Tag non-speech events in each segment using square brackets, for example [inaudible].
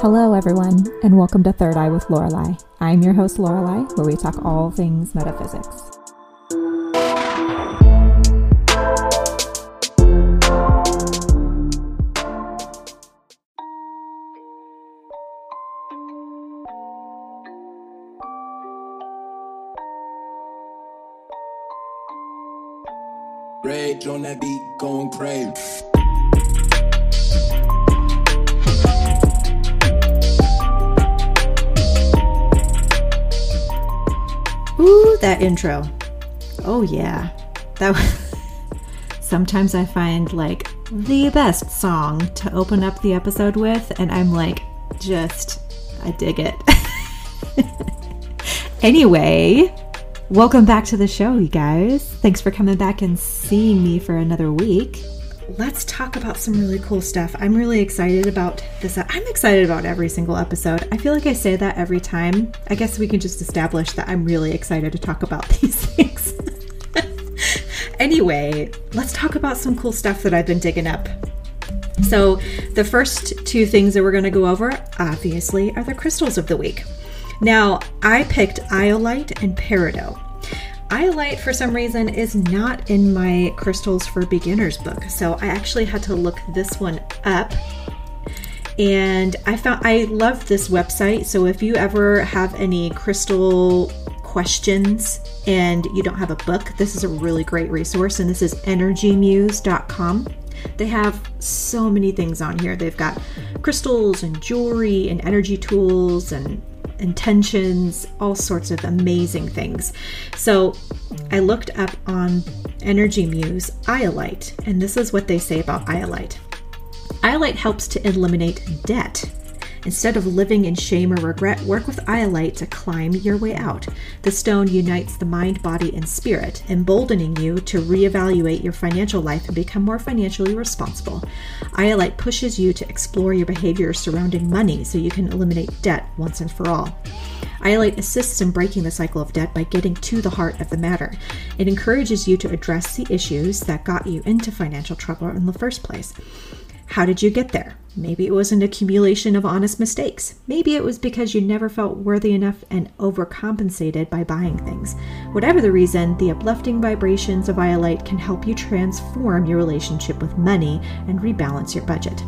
Hello, everyone, and welcome to Third Eye with Lorelei. I'm your host, Lorelei, where we talk all things metaphysics. Intro. Oh yeah. That was [laughs] Sometimes I find like the best song to open up the episode with and I'm like just I dig it. [laughs] anyway, welcome back to the show, you guys. Thanks for coming back and seeing me for another week let's talk about some really cool stuff. I'm really excited about this. I'm excited about every single episode. I feel like I say that every time. I guess we can just establish that I'm really excited to talk about [laughs] these things. [laughs] anyway, let's talk about some cool stuff that I've been digging up. So, the first two things that we're going to go over, obviously, are the crystals of the week. Now, I picked iolite and peridot. Iolite, for some reason, is not in my Crystals for Beginners book. So I actually had to look this one up. And I found I love this website. So if you ever have any crystal questions and you don't have a book, this is a really great resource. And this is energymuse.com. They have so many things on here. They've got crystals and jewelry and energy tools and intentions, all sorts of amazing things. So I looked up on Energy Muse Iolite, and this is what they say about Iolite. Iolite helps to eliminate debt Instead of living in shame or regret, work with iolite to climb your way out. The stone unites the mind, body, and spirit, emboldening you to reevaluate your financial life and become more financially responsible. Iolite pushes you to explore your behavior surrounding money so you can eliminate debt once and for all. Iolite assists in breaking the cycle of debt by getting to the heart of the matter. It encourages you to address the issues that got you into financial trouble in the first place. How did you get there? Maybe it was an accumulation of honest mistakes. Maybe it was because you never felt worthy enough and overcompensated by buying things. Whatever the reason, the uplifting vibrations of Iolite can help you transform your relationship with money and rebalance your budget.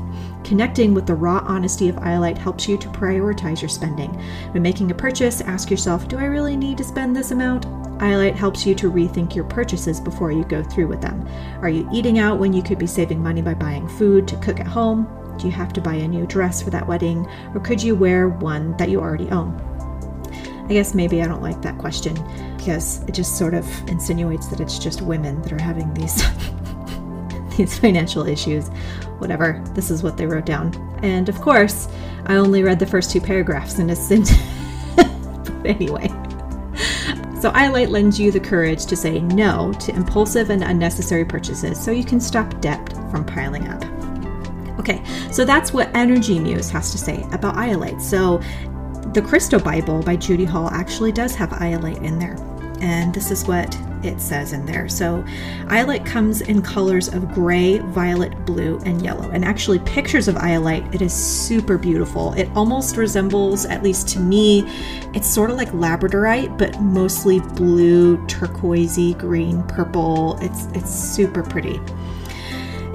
Connecting with the raw honesty of Iolite helps you to prioritize your spending. When making a purchase, ask yourself Do I really need to spend this amount? Iolite helps you to rethink your purchases before you go through with them. Are you eating out when you could be saving money by buying food to cook at home? Do you have to buy a new dress for that wedding? Or could you wear one that you already own? I guess maybe I don't like that question because it just sort of insinuates that it's just women that are having these [laughs] these financial issues. Whatever, this is what they wrote down. And of course, I only read the first two paragraphs in a sentence. but anyway. So, Iolite lends you the courage to say no to impulsive and unnecessary purchases so you can stop debt from piling up. Okay, so that's what Energy Muse has to say about Iolite. So, the Crystal Bible by Judy Hall actually does have Iolite in there. And this is what it says in there. So, iolite comes in colors of gray, violet, blue, and yellow. And actually, pictures of iolite, it is super beautiful. It almost resembles, at least to me, it's sort of like labradorite, but mostly blue, turquoisey, green, purple. It's it's super pretty.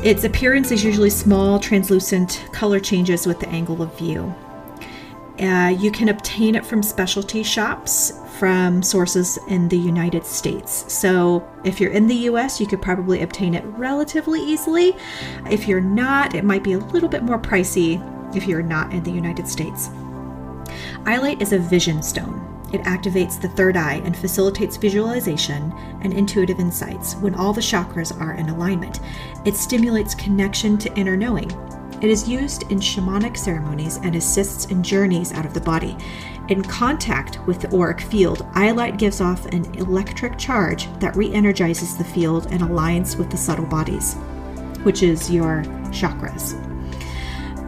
Its appearance is usually small, translucent color changes with the angle of view. Uh, you can obtain it from specialty shops from sources in the United States. So, if you're in the US, you could probably obtain it relatively easily. If you're not, it might be a little bit more pricey if you're not in the United States. Iolite is a vision stone. It activates the third eye and facilitates visualization and intuitive insights when all the chakras are in alignment. It stimulates connection to inner knowing. It is used in shamanic ceremonies and assists in journeys out of the body. In contact with the auric field, iolite gives off an electric charge that re energizes the field and aligns with the subtle bodies, which is your chakras.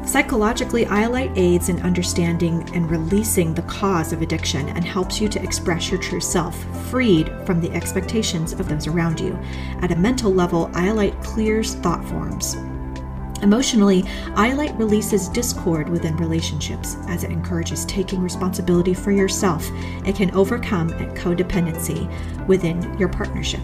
Psychologically, iolite aids in understanding and releasing the cause of addiction and helps you to express your true self, freed from the expectations of those around you. At a mental level, iolite clears thought forms Emotionally, iolite releases discord within relationships as it encourages taking responsibility for yourself. It can overcome codependency within your partnership.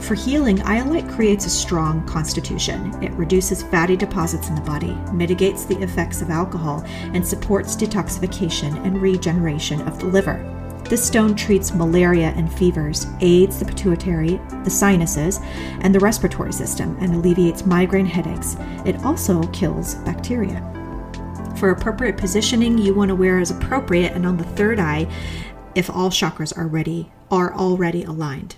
For healing, iolite creates a strong constitution. It reduces fatty deposits in the body, mitigates the effects of alcohol, and supports detoxification and regeneration of the liver. This stone treats malaria and fevers, aids the pituitary, the sinuses, and the respiratory system, and alleviates migraine headaches. It also kills bacteria. For appropriate positioning, you want to wear as appropriate and on the third eye if all chakras are ready are already aligned.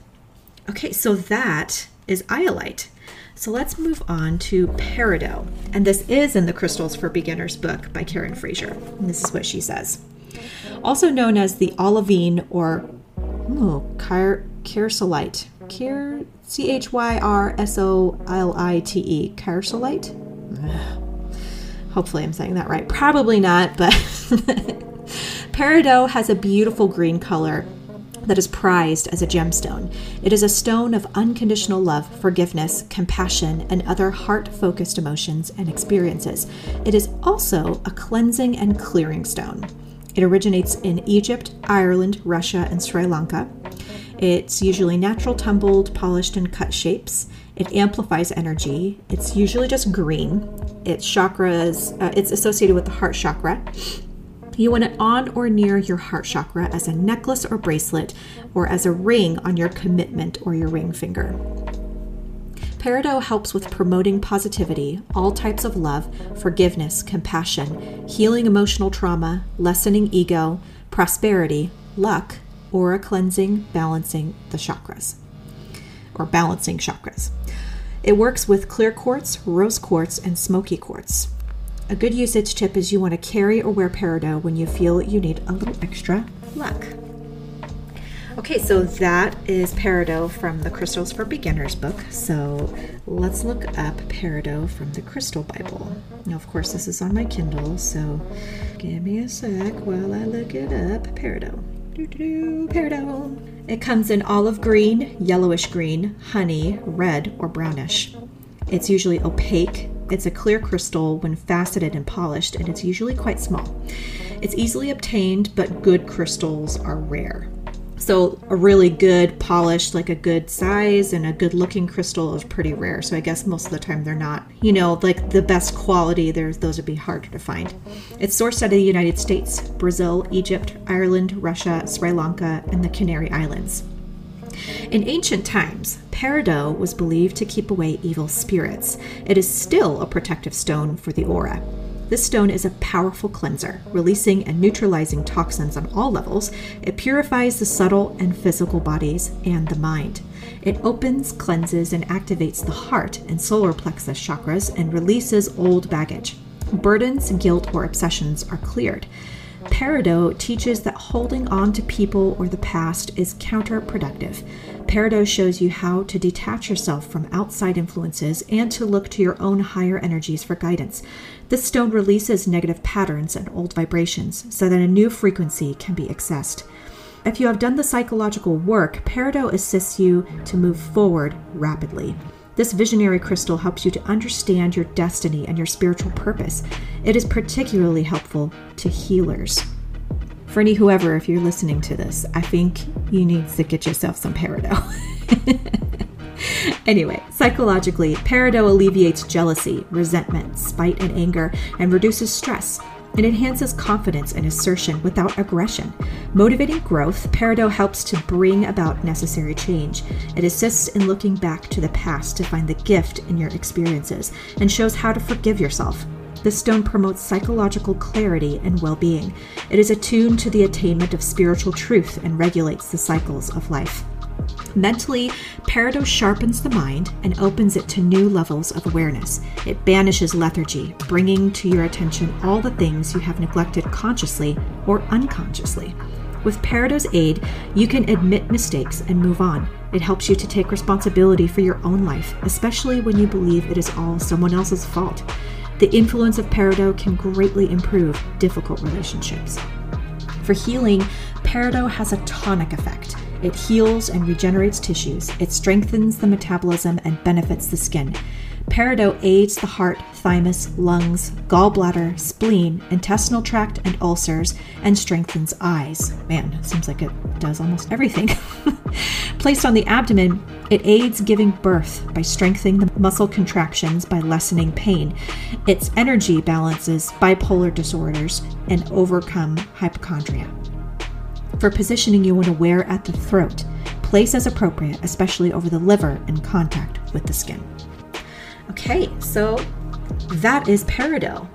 Okay, so that is iolite. So let's move on to peridot. And this is in the Crystals for Beginners book by Karen Fraser. And this is what she says also known as the olivine or oh, chrysolite. C H Y R S O L I T E. [sighs] Hopefully, I'm saying that right. Probably not, but [laughs] peridot has a beautiful green color that is prized as a gemstone. It is a stone of unconditional love, forgiveness, compassion, and other heart focused emotions and experiences. It is also a cleansing and clearing stone. It originates in Egypt, Ireland, Russia, and Sri Lanka. It's usually natural, tumbled, polished, and cut shapes. It amplifies energy. It's usually just green. Its chakras, uh, it's associated with the heart chakra. You want it on or near your heart chakra as a necklace or bracelet, or as a ring on your commitment or your ring finger. Peridot helps with promoting positivity, all types of love, forgiveness, compassion, healing emotional trauma, lessening ego, prosperity, luck, aura cleansing, balancing the chakras, or balancing chakras. It works with clear quartz, rose quartz, and smoky quartz. A good usage tip is you want to carry or wear peridot when you feel you need a little extra luck. Okay, so that is Peridot from the Crystals for Beginners book. So let's look up Peridot from the Crystal Bible. Now, of course, this is on my Kindle, so give me a sec while I look it up. Peridot. Peridot. It comes in olive green, yellowish green, honey, red, or brownish. It's usually opaque. It's a clear crystal when faceted and polished, and it's usually quite small. It's easily obtained, but good crystals are rare. So a really good polished, like a good size and a good looking crystal is pretty rare. So I guess most of the time they're not, you know, like the best quality. There's those would be harder to find. It's sourced out of the United States, Brazil, Egypt, Ireland, Russia, Sri Lanka, and the Canary Islands. In ancient times, peridot was believed to keep away evil spirits. It is still a protective stone for the aura. This stone is a powerful cleanser, releasing and neutralizing toxins on all levels. It purifies the subtle and physical bodies and the mind. It opens, cleanses, and activates the heart and solar plexus chakras and releases old baggage. Burdens, guilt, or obsessions are cleared. Peridot teaches that holding on to people or the past is counterproductive. Peridot shows you how to detach yourself from outside influences and to look to your own higher energies for guidance. This stone releases negative patterns and old vibrations so that a new frequency can be accessed. If you have done the psychological work, Peridot assists you to move forward rapidly. This visionary crystal helps you to understand your destiny and your spiritual purpose. It is particularly helpful to healers. For any whoever, if you're listening to this, I think you need to get yourself some Peridot. [laughs] anyway, psychologically, peridot alleviates jealousy, resentment, spite, and anger, and reduces stress. It enhances confidence and assertion without aggression. Motivating growth, Peridot helps to bring about necessary change. It assists in looking back to the past to find the gift in your experiences and shows how to forgive yourself. This stone promotes psychological clarity and well being. It is attuned to the attainment of spiritual truth and regulates the cycles of life. Mentally, Peridot sharpens the mind and opens it to new levels of awareness. It banishes lethargy, bringing to your attention all the things you have neglected consciously or unconsciously. With Peridot's aid, you can admit mistakes and move on. It helps you to take responsibility for your own life, especially when you believe it is all someone else's fault. The influence of Peridot can greatly improve difficult relationships. For healing, Peridot has a tonic effect. It heals and regenerates tissues. It strengthens the metabolism and benefits the skin. Peridot aids the heart, thymus, lungs, gallbladder, spleen, intestinal tract, and ulcers, and strengthens eyes. Man, seems like it does almost everything. [laughs] Placed on the abdomen, it aids giving birth by strengthening the muscle contractions by lessening pain. Its energy balances bipolar disorders and overcome hypochondria. For positioning, you want to wear at the throat. Place as appropriate, especially over the liver in contact with the skin. Okay, so that is Peridot.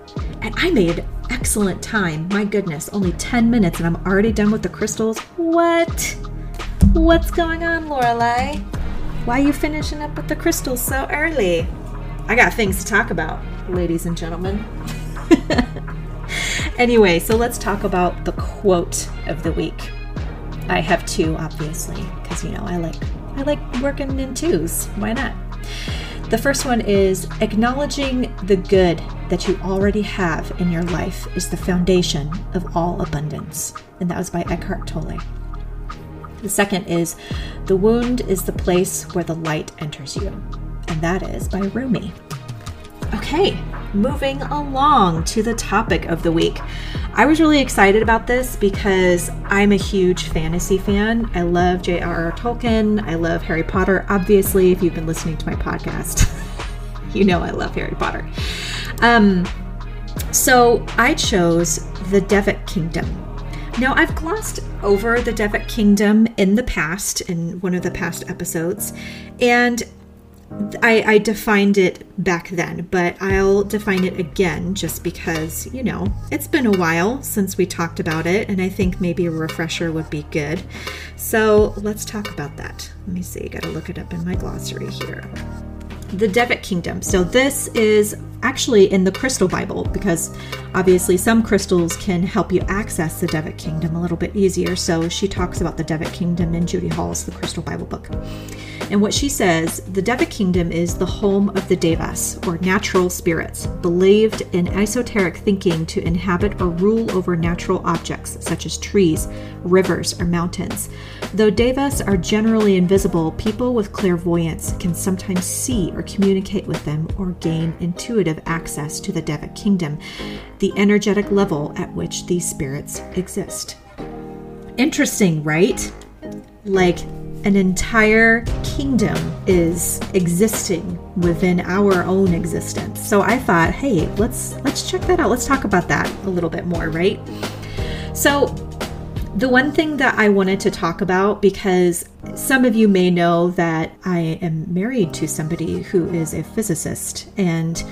And I made excellent time. My goodness, only 10 minutes and I'm already done with the crystals. What? What's going on, Lorelei? Why are you finishing up with the crystals so early? I got things to talk about, ladies and gentlemen. [laughs] anyway, so let's talk about the quote of the week. I have two, obviously, because you know I like I like working in twos. Why not? The first one is acknowledging the good that you already have in your life is the foundation of all abundance. And that was by Eckhart Tolle. The second is the wound is the place where the light enters you. And that is by Rumi. Okay, moving along to the topic of the week. I was really excited about this because I'm a huge fantasy fan. I love J.R.R. Tolkien. I love Harry Potter. Obviously, if you've been listening to my podcast, [laughs] you know I love Harry Potter. Um, so I chose the Devic Kingdom. Now, I've glossed over the Devic Kingdom in the past, in one of the past episodes, and I, I, defined it back then, but I'll define it again just because, you know, it's been a while since we talked about it, and I think maybe a refresher would be good. So let's talk about that. Let me see, gotta look it up in my glossary here. The Devic Kingdom. So this is actually in the Crystal Bible because obviously some crystals can help you access the Devic Kingdom a little bit easier. So she talks about the Devic Kingdom in Judy Hall's The Crystal Bible book. And what she says the Devic Kingdom is the home of the Devas, or natural spirits, believed in esoteric thinking to inhabit or rule over natural objects such as trees, rivers, or mountains. Though Devas are generally invisible, people with clairvoyance can sometimes see or communicate with them or gain intuitive access to the Devic Kingdom, the energetic level at which these spirits exist. Interesting, right? Like, an entire kingdom is existing within our own existence. So I thought, hey, let's let's check that out. Let's talk about that a little bit more, right? So the one thing that I wanted to talk about because some of you may know that I am married to somebody who is a physicist and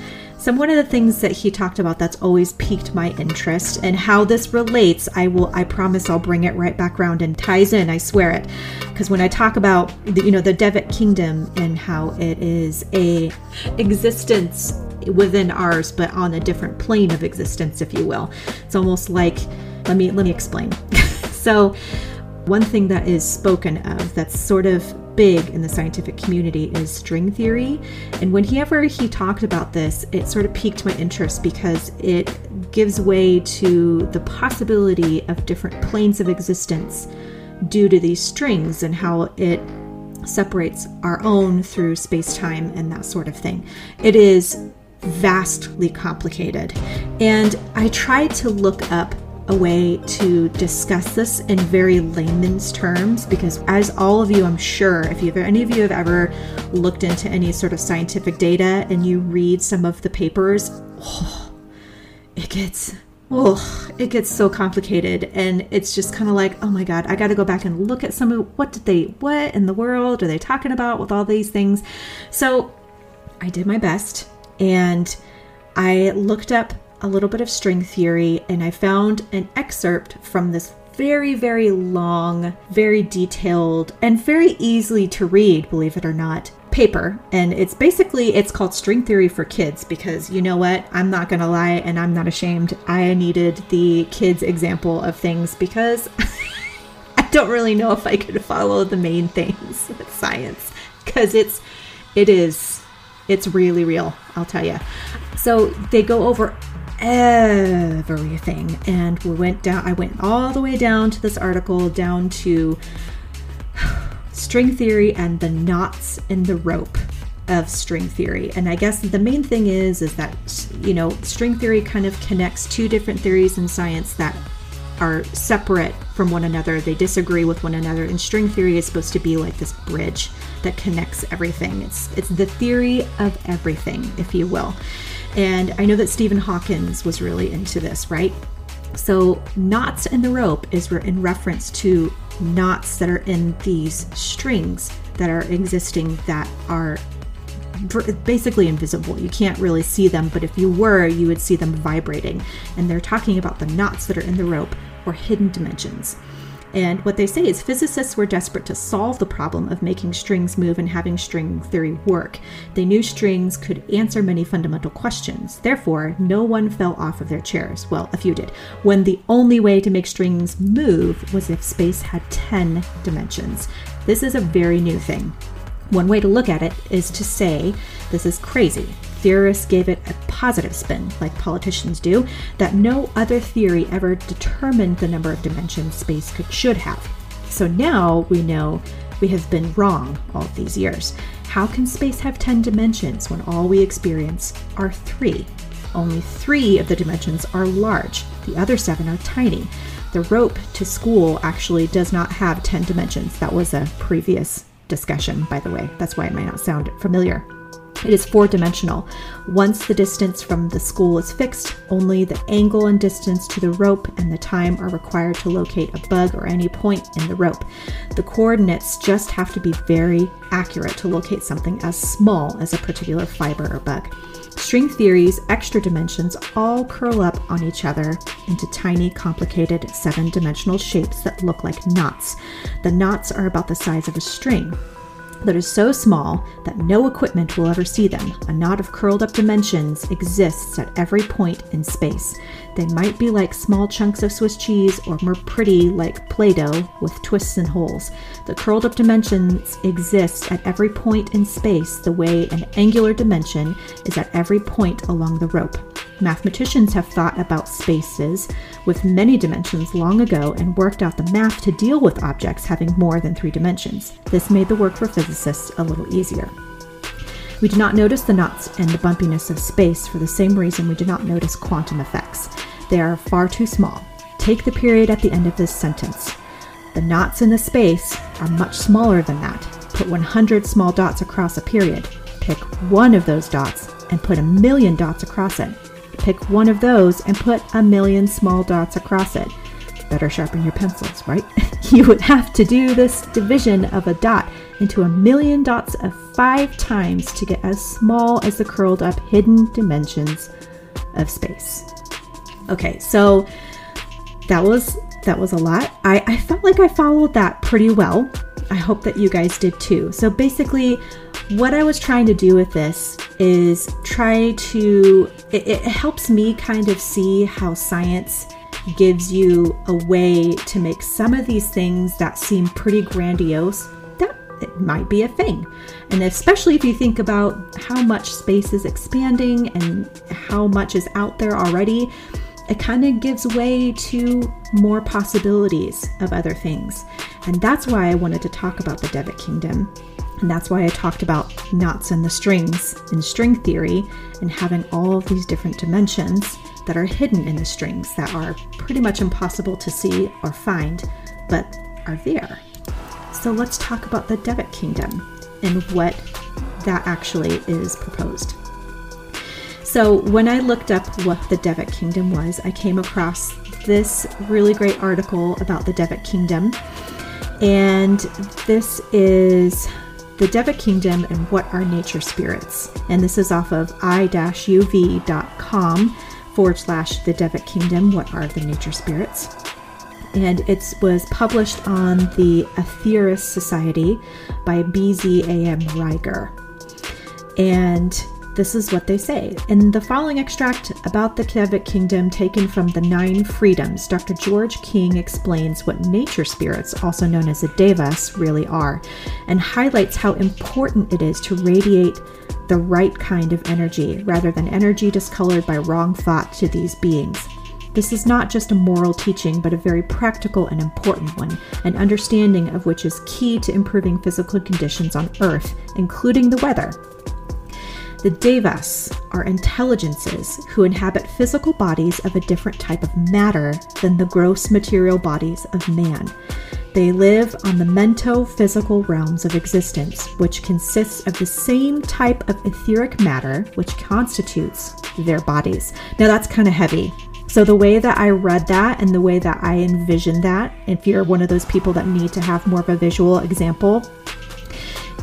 so one of the things that he talked about that's always piqued my interest and how this relates, I will I promise I'll bring it right back around and ties in, I swear it. Because when I talk about the, you know the Devic kingdom and how it is a existence within ours but on a different plane of existence if you will. It's almost like let me let me explain. [laughs] so one thing that is spoken of that's sort of big in the scientific community is string theory. And whenever he talked about this, it sort of piqued my interest because it gives way to the possibility of different planes of existence due to these strings and how it separates our own through space time and that sort of thing. It is vastly complicated. And I tried to look up a way to discuss this in very layman's terms because as all of you i'm sure if you have any of you have ever looked into any sort of scientific data and you read some of the papers oh, [sighs] it gets oh it gets so complicated. And it's just kind of like oh my god i got to go back and look at some of what did they what in the world are they talking about with all these things? So i did my best and i looked up a little bit of string theory and I found an excerpt from this very, very long, very detailed, and very easily to read, believe it or not, paper. And it's basically it's called String Theory for Kids because you know what? I'm not gonna lie and I'm not ashamed. I needed the kids example of things because [laughs] I don't really know if I could follow the main things [laughs] with science. Because it's it is it's really real, I'll tell you. So they go over everything. And we went down, I went all the way down to this article, down to string theory and the knots in the rope. of string theory. And I guess the main thing is is that you know, string theory kind of connects two different theories in science that are separate from one another. They disagree with one another. And string theory is supposed to be like this bridge that connects everything. It's it's the theory of everything, if you will. And I know that Stephen Hawkins was really into this, right? So, knots in the rope is in reference to knots that are in these strings that are existing that are basically invisible. You can't really see them, but if you were, you would see them vibrating. And they're talking about the knots that are in the rope or hidden dimensions. And what they say is physicists were desperate to solve the problem of making strings move and having string theory work. They knew strings could answer many fundamental questions. Therefore, no one fell off of their chairs. Well, a few did. When the only way to make strings move was if space had 10 dimensions. This is a very new thing. One way to look at it is to say this is crazy. Theorists gave it a positive spin, like politicians do, that no other theory ever determined the number of dimensions space could, should have. So now we know we have been wrong all these years. How can space have 10 dimensions when all we experience are three? Only three of the dimensions are large, the other seven are tiny. The rope to school actually does not have 10 dimensions. That was a previous discussion, by the way. That's why it might not sound familiar. It is four dimensional. Once the distance from the school is fixed, only the angle and distance to the rope and the time are required to locate a bug or any point in the rope. The coordinates just have to be very accurate to locate something as small as a particular fiber or bug. String theory's extra dimensions all curl up on each other into tiny, complicated seven dimensional shapes that look like knots. The knots are about the size of a string that is so small that no equipment will ever see them. A knot of curled up dimensions exists at every point in space. They might be like small chunks of Swiss cheese or more pretty like Play Doh with twists and holes. The curled up dimensions exist at every point in space the way an angular dimension is at every point along the rope. Mathematicians have thought about spaces with many dimensions long ago and worked out the math to deal with objects having more than three dimensions. This made the work for physicists a little easier. We do not notice the knots and the bumpiness of space for the same reason we do not notice quantum effects. They are far too small. Take the period at the end of this sentence. The knots in the space are much smaller than that. Put 100 small dots across a period. Pick one of those dots and put a million dots across it. Pick one of those and put a million small dots across it. Better sharpen your pencils, right? [laughs] you would have to do this division of a dot into a million dots of five times to get as small as the curled up hidden dimensions of space. Okay, so that was that was a lot. I, I felt like I followed that pretty well. I hope that you guys did too. So basically, what I was trying to do with this is try to, it, it, helps me kind of see how science gives you a way to make some of these things that seem pretty grandiose that it might be a thing. And especially if you think about how much space is expanding and how much is out there already, it kind of gives way to more possibilities of other things. And that's why I wanted to talk about the Devic Kingdom and that's why I talked about knots and the strings in string theory and having all of these different dimensions that are hidden in the strings that are pretty much impossible to see or find, but are there. So let's talk about the Devic Kingdom and what that actually is proposed. So, when I looked up what the Devic Kingdom was, I came across this really great article about the Devic Kingdom. And this is the Deva Kingdom and What Are Nature Spirits. And this is off of i-uv.com forward slash the Deva Kingdom, What Are the Nature Spirits. And it was published on the Aetherius Society by B.Z.A.M. Reiger. And this is what they say. In the following extract about the Devic Kingdom taken from the Nine Freedoms, Dr. George King explains what nature spirits, also known as the Devas, really are, and highlights how important it is to radiate the right kind of energy rather than energy discolored by wrong thought to these beings. This is not just a moral teaching, but a very practical and important one, an understanding of which is key to improving physical conditions on Earth, including the weather, The Devas are intelligences who inhabit physical bodies of a different type of matter than the gross material bodies of man. They live on the mento physical realms of existence, which consists of the same type of etheric matter which constitutes their bodies. Now, that's kind of heavy. So, the way that I read that and the way that I envisioned that, if you're one of those people that need to have more of a visual example,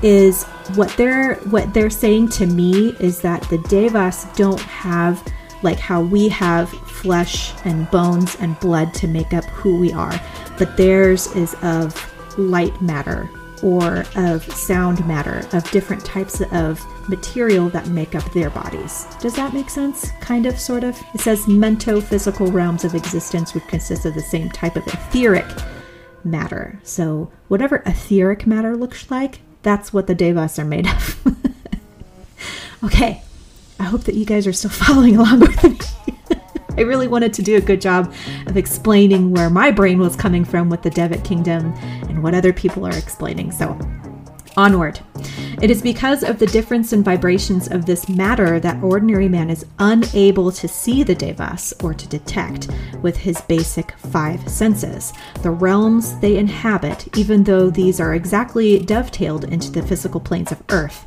is what they're what they're saying to me is that the devas don't have like how we have flesh and bones and blood to make up who we are but theirs is of light matter or of sound matter of different types of material that make up their bodies. Does that make sense? Kind of, sort of? It says mento physical realms of existence would consist of the same type of etheric matter. So, whatever etheric matter looks like, that's what the devas are made of. [laughs] okay, I hope that you guys are still [laughs] following along with me. [laughs] I really wanted to do a good job of explaining where my brain was coming from with the Devic Kingdom and what other people are explaining. So, onward. It is because of the difference in vibrations of this matter that ordinary man is unable to see the devas or to detect with his basic five senses, the realms they inhabit, even though these are exactly dovetailed into the physical planes of earth.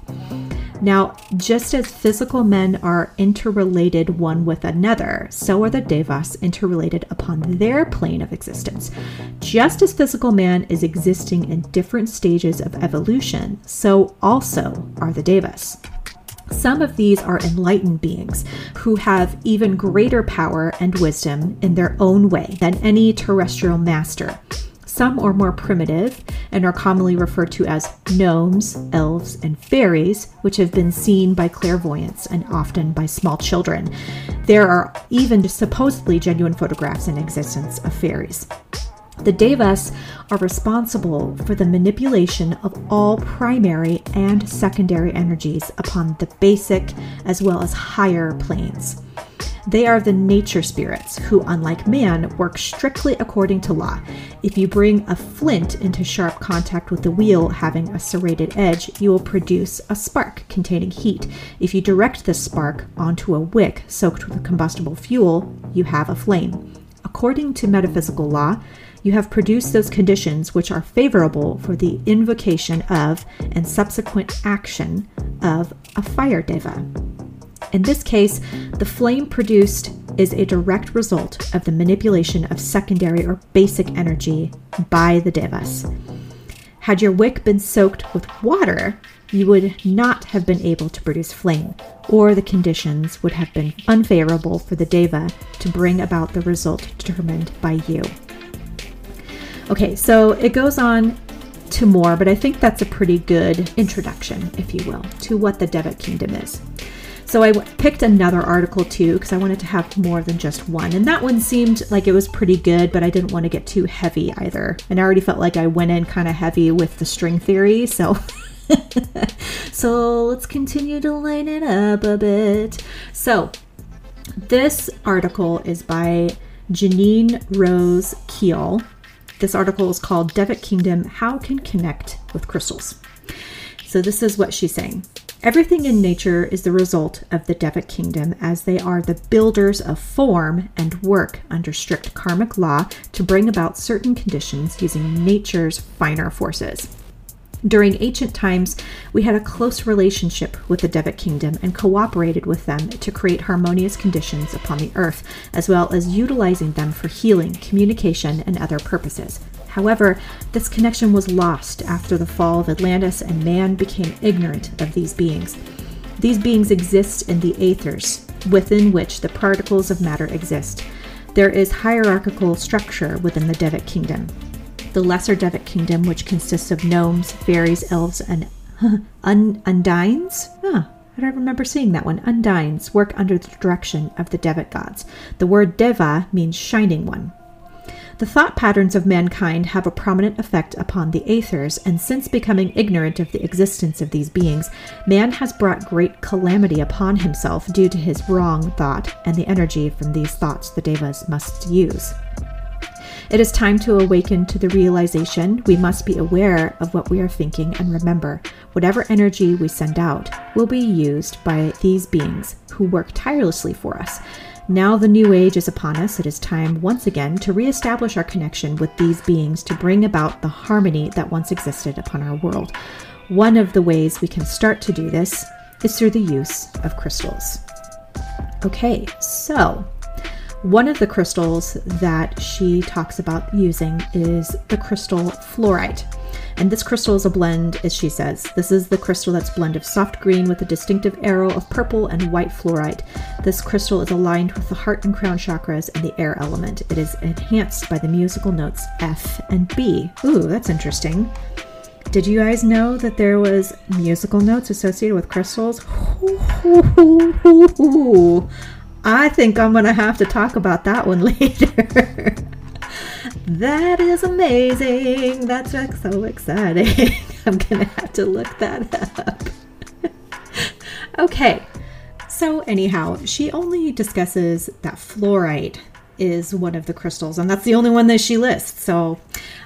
Now, just as physical men are interrelated one with another, so are the devas interrelated upon their plane of existence. Just as physical man is existing in different stages of evolution, so also are the devas. Some of these are enlightened beings who have even greater power and wisdom in their own way than any terrestrial master. Some are more primitive and are commonly referred to as gnomes, elves, and fairies, which have been seen by clairvoyants and often by small children. There are even supposedly genuine photographs in existence of fairies. The Devas are responsible for the manipulation of all primary and secondary energies upon the basic as well as higher planes. They are the nature spirits who, unlike man, work strictly according to law. If you bring a flint into sharp contact with the wheel having a serrated edge, you will produce a spark containing heat. If you direct the spark onto a wick soaked with combustible fuel, you have a flame. According to metaphysical law, you have produced those conditions which are favorable for the invocation of and subsequent action of a fire deva. In this case, the flame produced is a direct result of the manipulation of secondary or basic energy by the devas. Had your wick been soaked with water, you would not have been able to produce flame, or the conditions would have been unfavorable for the deva to bring about the result determined by you. Okay, so it goes on to more, but I think that's a pretty good introduction, if you will, to what the Devic Kingdom is. So I picked another article too because I wanted to have more than just one. And that one seemed like it was pretty good, but I didn't want to get too heavy either. And I already felt like I went in kind of heavy with the string theory, so [laughs] so let's continue to line it up a bit. So this article is by Janine Rose Keel. This article is called Devic Kingdom How Can Connect with Crystals. So this is what she's saying. Everything in nature is the result of the Devic kingdom, as they are the builders of form and work under strict karmic law to bring about certain conditions using nature's finer forces. During ancient times, we had a close relationship with the Devic kingdom and cooperated with them to create harmonious conditions upon the earth, as well as utilizing them for healing, communication, and other purposes. However, this connection was lost after the fall of Atlantis and man became ignorant of these beings. These beings exist in the aethers, within which the particles of matter exist. There is hierarchical structure within the Devic kingdom. The lesser Devic kingdom, which consists of gnomes, fairies, elves, and [laughs] un- undines? Huh. I don't remember seeing that one. Undines work under the direction of the Devic gods. The word Deva means shining one. The thought patterns of mankind have a prominent effect upon the aethers, and since becoming ignorant of the existence of these beings, man has brought great calamity upon himself due to his wrong thought and the energy from these thoughts the devas must use. It is time to awaken to the realization we must be aware of what we are thinking and remember whatever energy we send out will be used by these beings who work tirelessly for us. Now the new age is upon us. It is time once again to reestablish our connection with these beings to bring about the harmony that once existed upon our world. One of the ways we can start to do this is through the use of crystals. Okay, so one of the crystals that she talks about using is the crystal fluorite. And this crystal is a blend, as she says. This is the crystal that's blend of soft green with a distinctive arrow of purple and white fluorite. This crystal is aligned with the heart and crown chakras and the air element. It is enhanced by the musical notes F and B. Ooh, that's interesting. Did you guys know that there was musical notes associated with crystals? [laughs] I think I'm going to have to talk about that one [laughs] later. that is amazing. That's so exciting. [laughs] I'm going to have to look that up. [laughs] okay. So, anyhow, she only discusses that fluorite is one of the crystals, and that's the only one that she lists. So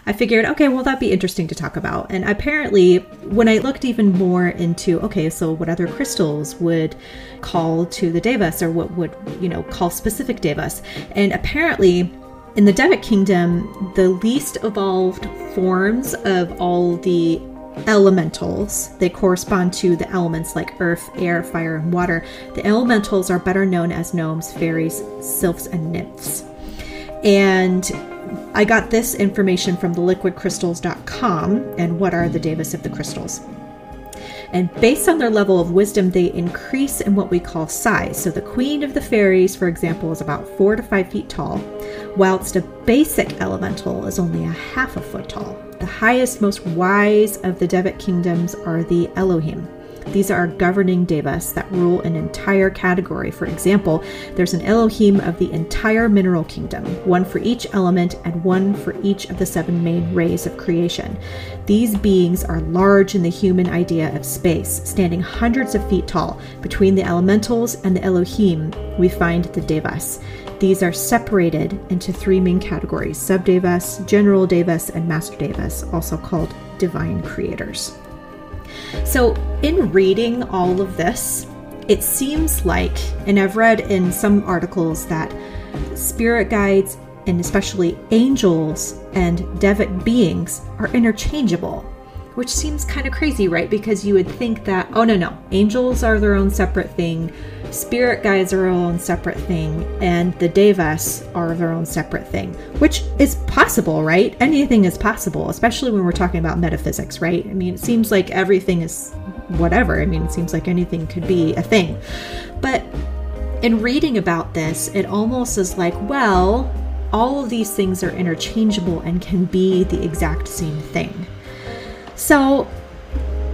I figured, okay, well, that'd be interesting to talk about. And apparently, when I looked even more into, okay, so what other crystals would call to the Devas or what would, you know, call specific Devas, and apparently, in the Devic kingdom, the least evolved forms of all the elementals. They correspond to the elements like earth, air, fire, and water. The elementals are better known as gnomes, fairies, sylphs, and nymphs. And I got this information from the liquidcrystals.com and what are the Devas of the crystals. And based on their level of wisdom, they increase in what we call size. So the queen of the fairies, for example, is about four to five feet tall, whilst a basic elemental is only a half a foot tall. The highest, most wise of the Devic kingdoms are the Elohim. These are governing devas that rule an entire category. For example, there's an Elohim of the entire mineral kingdom, one for each element and one for each of the seven main rays of creation. These beings are large in the human idea of space, standing hundreds of feet tall. Between the elementals and the Elohim, we find the devas. These are separated into three main categories subdevas, general devas, and master devas, also called divine creators. So, in reading all of this, it seems like, and I've read in some articles that spirit guides and especially angels and devic beings are interchangeable which seems kind of crazy, right? Because you would think that, oh, no, no, angels are their own separate thing, spirit guides are their own separate thing, and the devas are their own separate thing, which is possible, right? Anything is possible, especially when we're talking about metaphysics, right? I mean, it seems like everything is whatever. I mean, it seems like anything could be a thing. But in reading about this, it almost is like, well, all of these things are interchangeable and can be the exact same thing. So,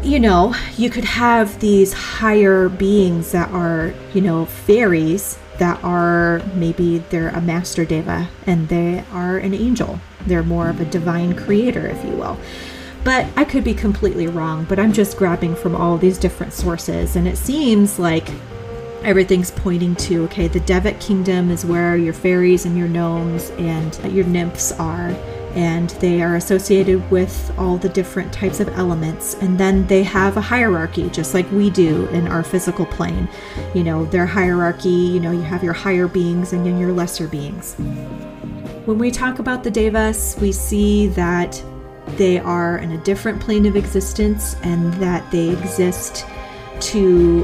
you know, you could have these higher beings that are, you know, fairies that are maybe they're a master deva and they are an angel. They're more of a divine creator, if you will. But I could be completely wrong, but I'm just grabbing from all these different sources, and it seems like everything's pointing to okay, the Devic kingdom is where your fairies and your gnomes and your nymphs are and they are associated with all the different types of elements. And then they have a hierarchy, just like we do in our physical plane. You know, their hierarchy, you know, you have your higher beings and then your lesser beings. When we talk about the Devas, we see that they are in a different plane of existence and that they exist to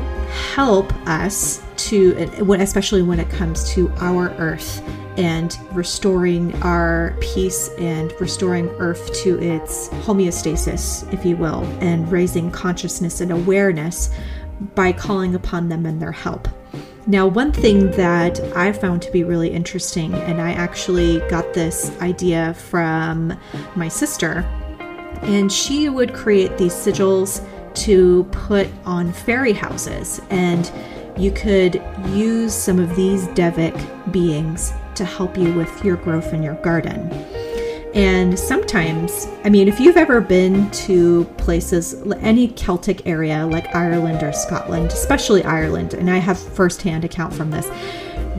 help us to especially when it comes to our earth and restoring our peace and restoring earth to its homeostasis if you will and raising consciousness and awareness by calling upon them and their help. Now one thing that i found to be really interesting and i actually got this idea from my sister and she would create these sigils to put on fairy houses. And you could use some of these Devic beings to help you with your growth in your garden. And sometimes, I mean, if you've ever been to places, any Celtic area like Ireland or Scotland, especially Ireland, and I have firsthand account from this,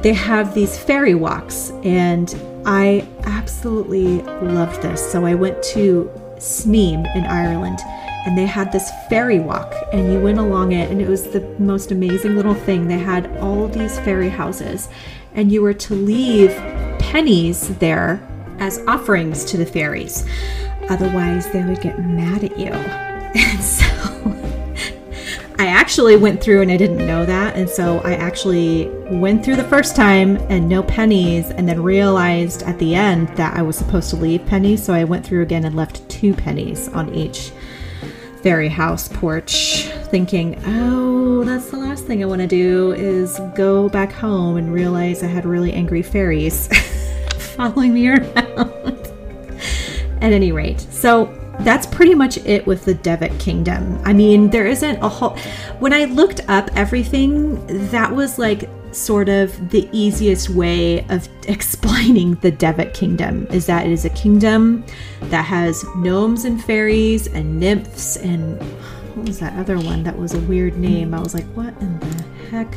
they have these fairy walks, and I absolutely loved this. So I went to Sneem in Ireland and they had this fairy walk and you went along it and it was the most amazing little thing. They had all these fairy houses and you were to leave pennies there as offerings to the fairies. Otherwise, they would get mad at you. [laughs] And so I actually went through and I didn't know that. And so I actually went through the first time and no pennies, and then realized at the end that I was supposed to leave pennies. So I went through again and left two pennies on each fairy house porch, thinking, oh, that's the last thing I want to do is go back home and realize I had really angry fairies [laughs] following me around. At any rate, so that's pretty much it with the Devic Kingdom. I mean, there isn't a whole. When I looked up everything, that was like sort of the easiest way of [laughs] explaining the Devic Kingdom is that it is a kingdom that has gnomes and fairies and nymphs and what was that other one that was a weird name? I was like, what in the heck?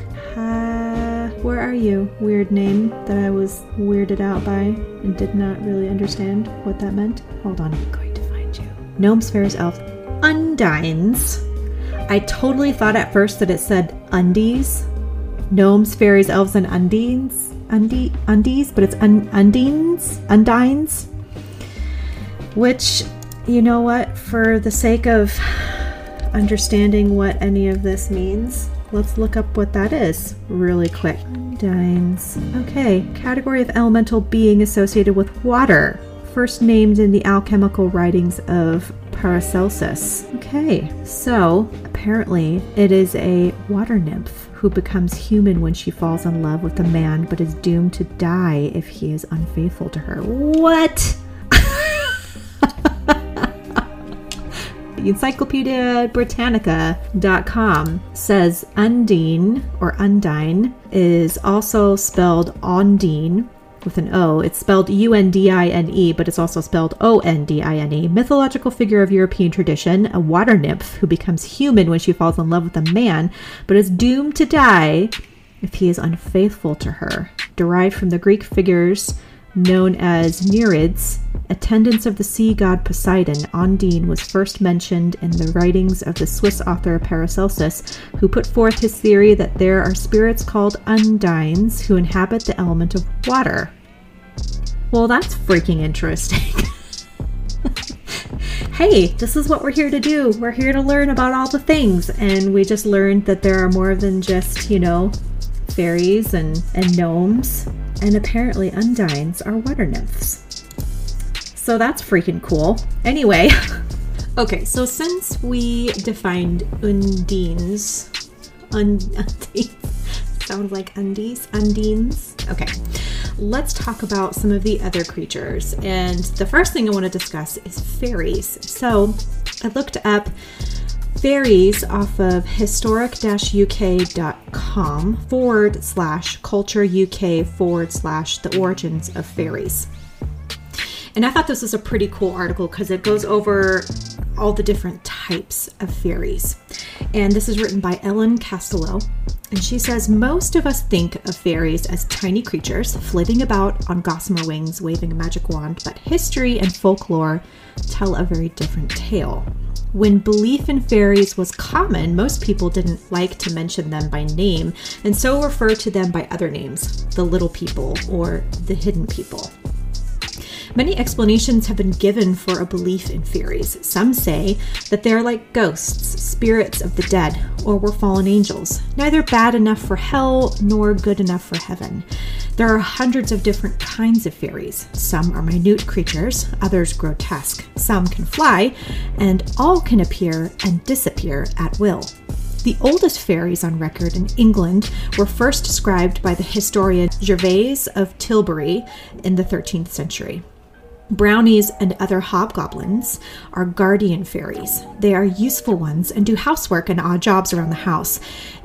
Where are you? Weird name that I was weirded out by and did not really understand what that meant. Hold on, I'm going to find you. Gnomes, fairies, elves, undines. I totally thought at first that it said undies. Gnomes, fairies, elves, and undines. Undi- undies, but it's un- undines, undines. Which, you know what, for the sake of understanding what any of this means, let's look up what that is really quick. Undines. Okay, category of elemental being associated with water. First named in the alchemical writings of Paracelsus. Okay, so apparently it is a water nymph who becomes human when she falls in love with a man but is doomed to die if he is unfaithful to her. What? [laughs] the Encyclopedia Britannica.com says Undine or Undine is also spelled Ondine with an O. It's spelled U N D I N E, but it's also spelled O N D I N E. Mythological figure of European tradition, a water nymph who becomes human when she falls in love with a man, but is doomed to die if he is unfaithful to her. Derived from the Greek figures known as Nereids, attendants of the sea god Poseidon, Ondine was first mentioned in the writings of the Swiss author Paracelsus, who put forth his theory that there are spirits called undines who inhabit the element of water. Well, that's freaking interesting. [laughs] hey, this is what we're here to do. We're here to learn about all the things, and we just learned that there are more than just, you know, fairies and, and gnomes, and apparently undines are water nymphs. So that's freaking cool. Anyway, [laughs] okay, so since we defined undines, un- [laughs] undines sounds like undies, undines. Okay, let's talk about some of the other creatures. And the first thing I want to discuss is fairies. So I looked up fairies off of historic-uk.com forward slash culture UK forward slash the origins of fairies. And I thought this was a pretty cool article because it goes over all the different types of fairies. And this is written by Ellen Castelow. And she says most of us think of fairies as tiny creatures flitting about on gossamer wings, waving a magic wand, but history and folklore tell a very different tale. When belief in fairies was common, most people didn't like to mention them by name and so refer to them by other names the little people or the hidden people. Many explanations have been given for a belief in fairies. Some say that they are like ghosts, spirits of the dead, or were fallen angels, neither bad enough for hell nor good enough for heaven. There are hundreds of different kinds of fairies. Some are minute creatures, others grotesque, some can fly, and all can appear and disappear at will. The oldest fairies on record in England were first described by the historian Gervase of Tilbury in the 13th century. Brownies and other hobgoblins are guardian fairies. They are useful ones and do housework and odd jobs around the house.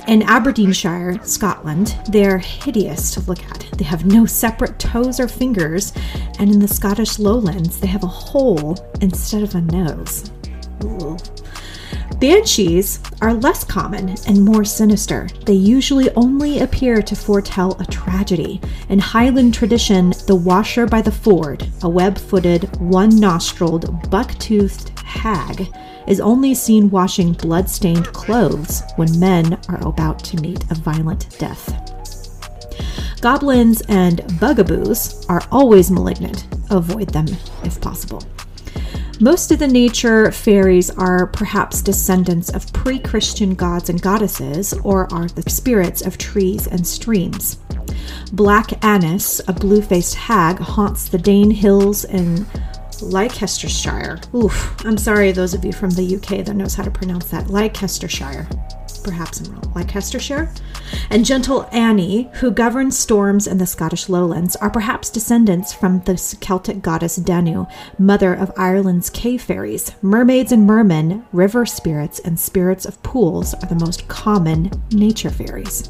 In Aberdeenshire, Scotland, they are hideous to look at. They have no separate toes or fingers, and in the Scottish lowlands, they have a hole instead of a nose. Ooh. Banshees are less common and more sinister. They usually only appear to foretell a tragedy. In Highland tradition, the washer by the ford, a web footed, one nostriled, buck toothed hag, is only seen washing blood stained clothes when men are about to meet a violent death. Goblins and bugaboos are always malignant. Avoid them if possible. Most of the nature fairies are perhaps descendants of pre Christian gods and goddesses, or are the spirits of trees and streams. Black Annis, a blue faced hag, haunts the Dane Hills in Leicestershire. Oof, I'm sorry, those of you from the UK that knows how to pronounce that. Leicestershire. Perhaps I'm. Leicestershire? And gentle Annie, who governs storms in the Scottish lowlands, are perhaps descendants from the Celtic goddess Danu, mother of Ireland's cave fairies. Mermaids and mermen, river spirits, and spirits of pools are the most common nature fairies.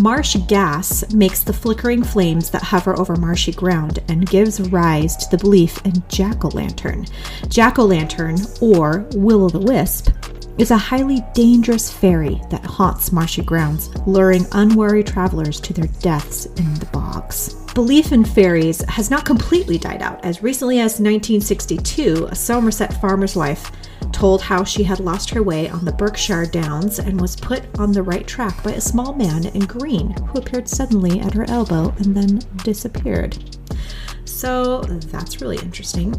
Marsh gas makes the flickering flames that hover over marshy ground and gives rise to the belief in jack o' lantern. Jack o' lantern, or will o' the wisp, is a highly dangerous fairy that haunts marshy grounds, luring unwary travelers to their deaths in the bogs. Belief in fairies has not completely died out. As recently as 1962, a Somerset farmer's wife told how she had lost her way on the Berkshire Downs and was put on the right track by a small man in green who appeared suddenly at her elbow and then disappeared. So that's really interesting.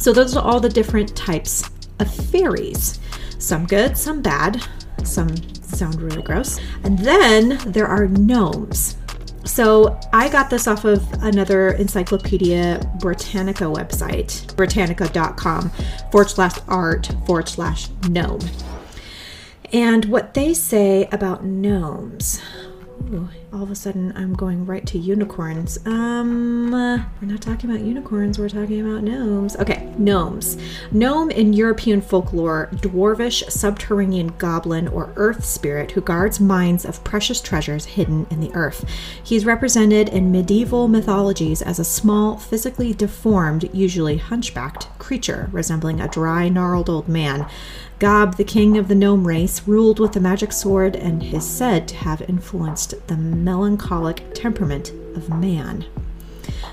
So, those are all the different types of fairies. Some good, some bad, some sound really gross. And then there are gnomes. So I got this off of another Encyclopedia Britannica website, britannica.com forward slash art forward slash gnome. And what they say about gnomes. Ooh, all of a sudden I'm going right to unicorns. Um, we're not talking about unicorns, we're talking about gnomes. Okay, gnomes. Gnome in European folklore, dwarvish subterranean goblin or earth spirit who guards mines of precious treasures hidden in the earth. He's represented in medieval mythologies as a small, physically deformed, usually hunchbacked creature resembling a dry, gnarled old man. Ghob, the king of the gnome race, ruled with a magic sword and is said to have influenced the melancholic temperament of man.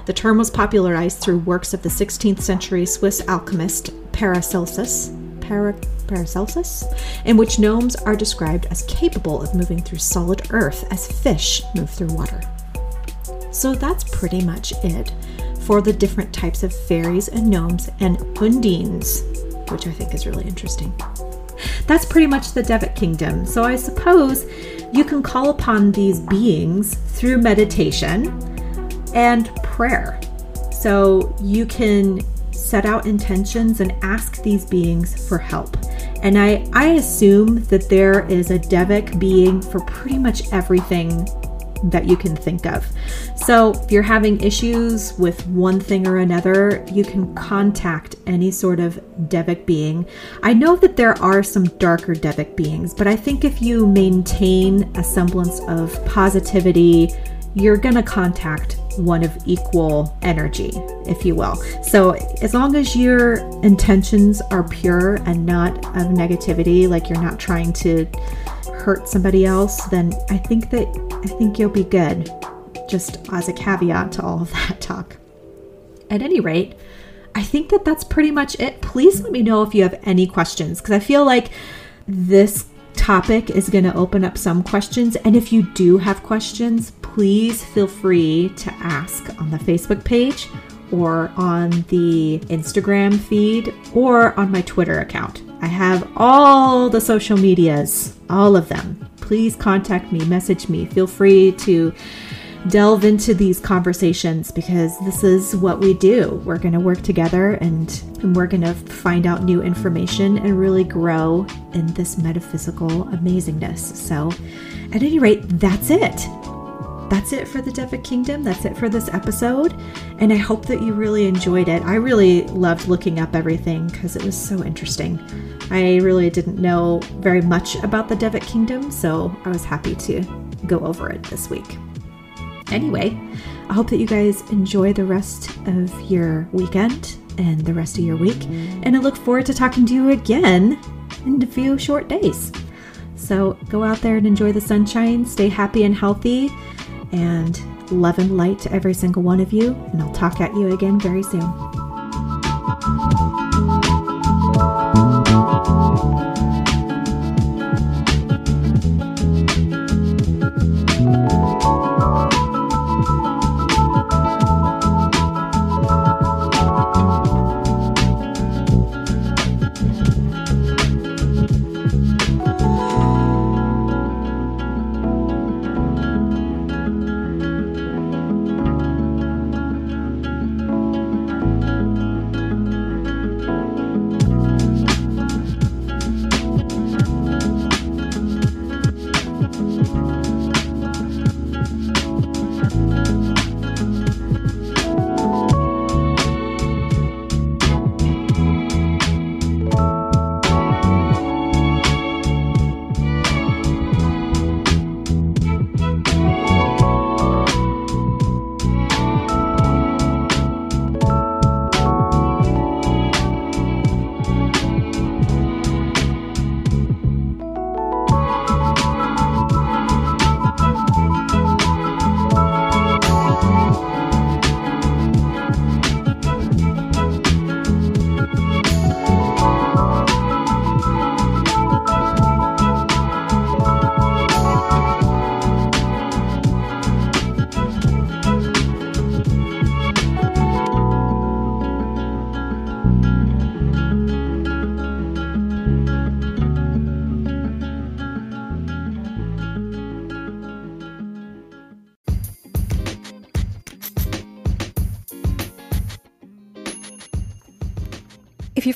The term was popularized through works of the 16th century Swiss alchemist Paracelsus, Para, Paracelsus, in which gnomes are described as capable of moving through solid earth as fish move through water. So that's pretty much it for the different types of fairies and gnomes and undines which I think is really interesting. That's pretty much the Devic Kingdom. So I suppose you can call upon these beings through meditation and prayer. So you can set out intentions and ask these beings for help. And I, I assume that there is a Devic being for pretty much everything that you can think of. So, if you're having issues with one thing or another, you can contact any sort of Devic being. I know that there are some darker Devic beings, but I think if you maintain a semblance of positivity, you're going to contact one of equal energy, if you will. So, as long as your intentions are pure and not of negativity, like you're not trying to hurt somebody else, then I think that I think you'll be good. Just as a caveat to all of that talk. At any rate, I think that that's pretty much it. Please let me know if you have any questions because I feel like this topic is going to open up some questions. And if you do have questions, please feel free to ask on the Facebook page or on the Instagram feed or on my Twitter account. I have all the social medias, all of them. Please contact me, message me. Feel free to delve into these conversations because this is what we do. We're going to work together and, and we're going to find out new information and really grow in this metaphysical amazingness. So, at any rate, that's it that's it for the Devic Kingdom. That's it for this episode. And I hope that you really enjoyed it. I really loved looking up everything because it was so interesting. I really didn't know very much about the Devic Kingdom, so I was happy to go over it this week. Anyway, I hope that you guys enjoy the rest of your weekend and the rest of your week. And I look forward to talking to you again in a few short days. So go out there and enjoy the sunshine, stay happy and healthy, and love and light to every single one of you. And I'll talk at you again very soon.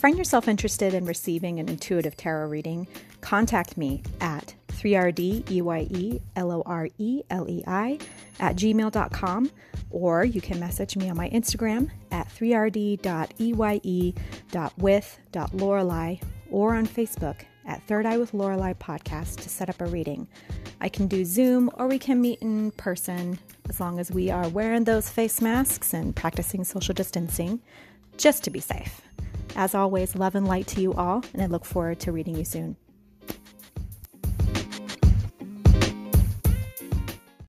Find yourself interested in receiving an intuitive tarot reading, contact me at 3rdeyelorelei at gmail.com or you can message me on my Instagram at 3rd.eye.with.lorelei or on Facebook at Third Eye with Lorelei podcast to set up a reading. I can do Zoom or we can meet in person as long as we are wearing those face masks and practicing social distancing just to be safe. As always, love and light to you all, and I look forward to reading you soon.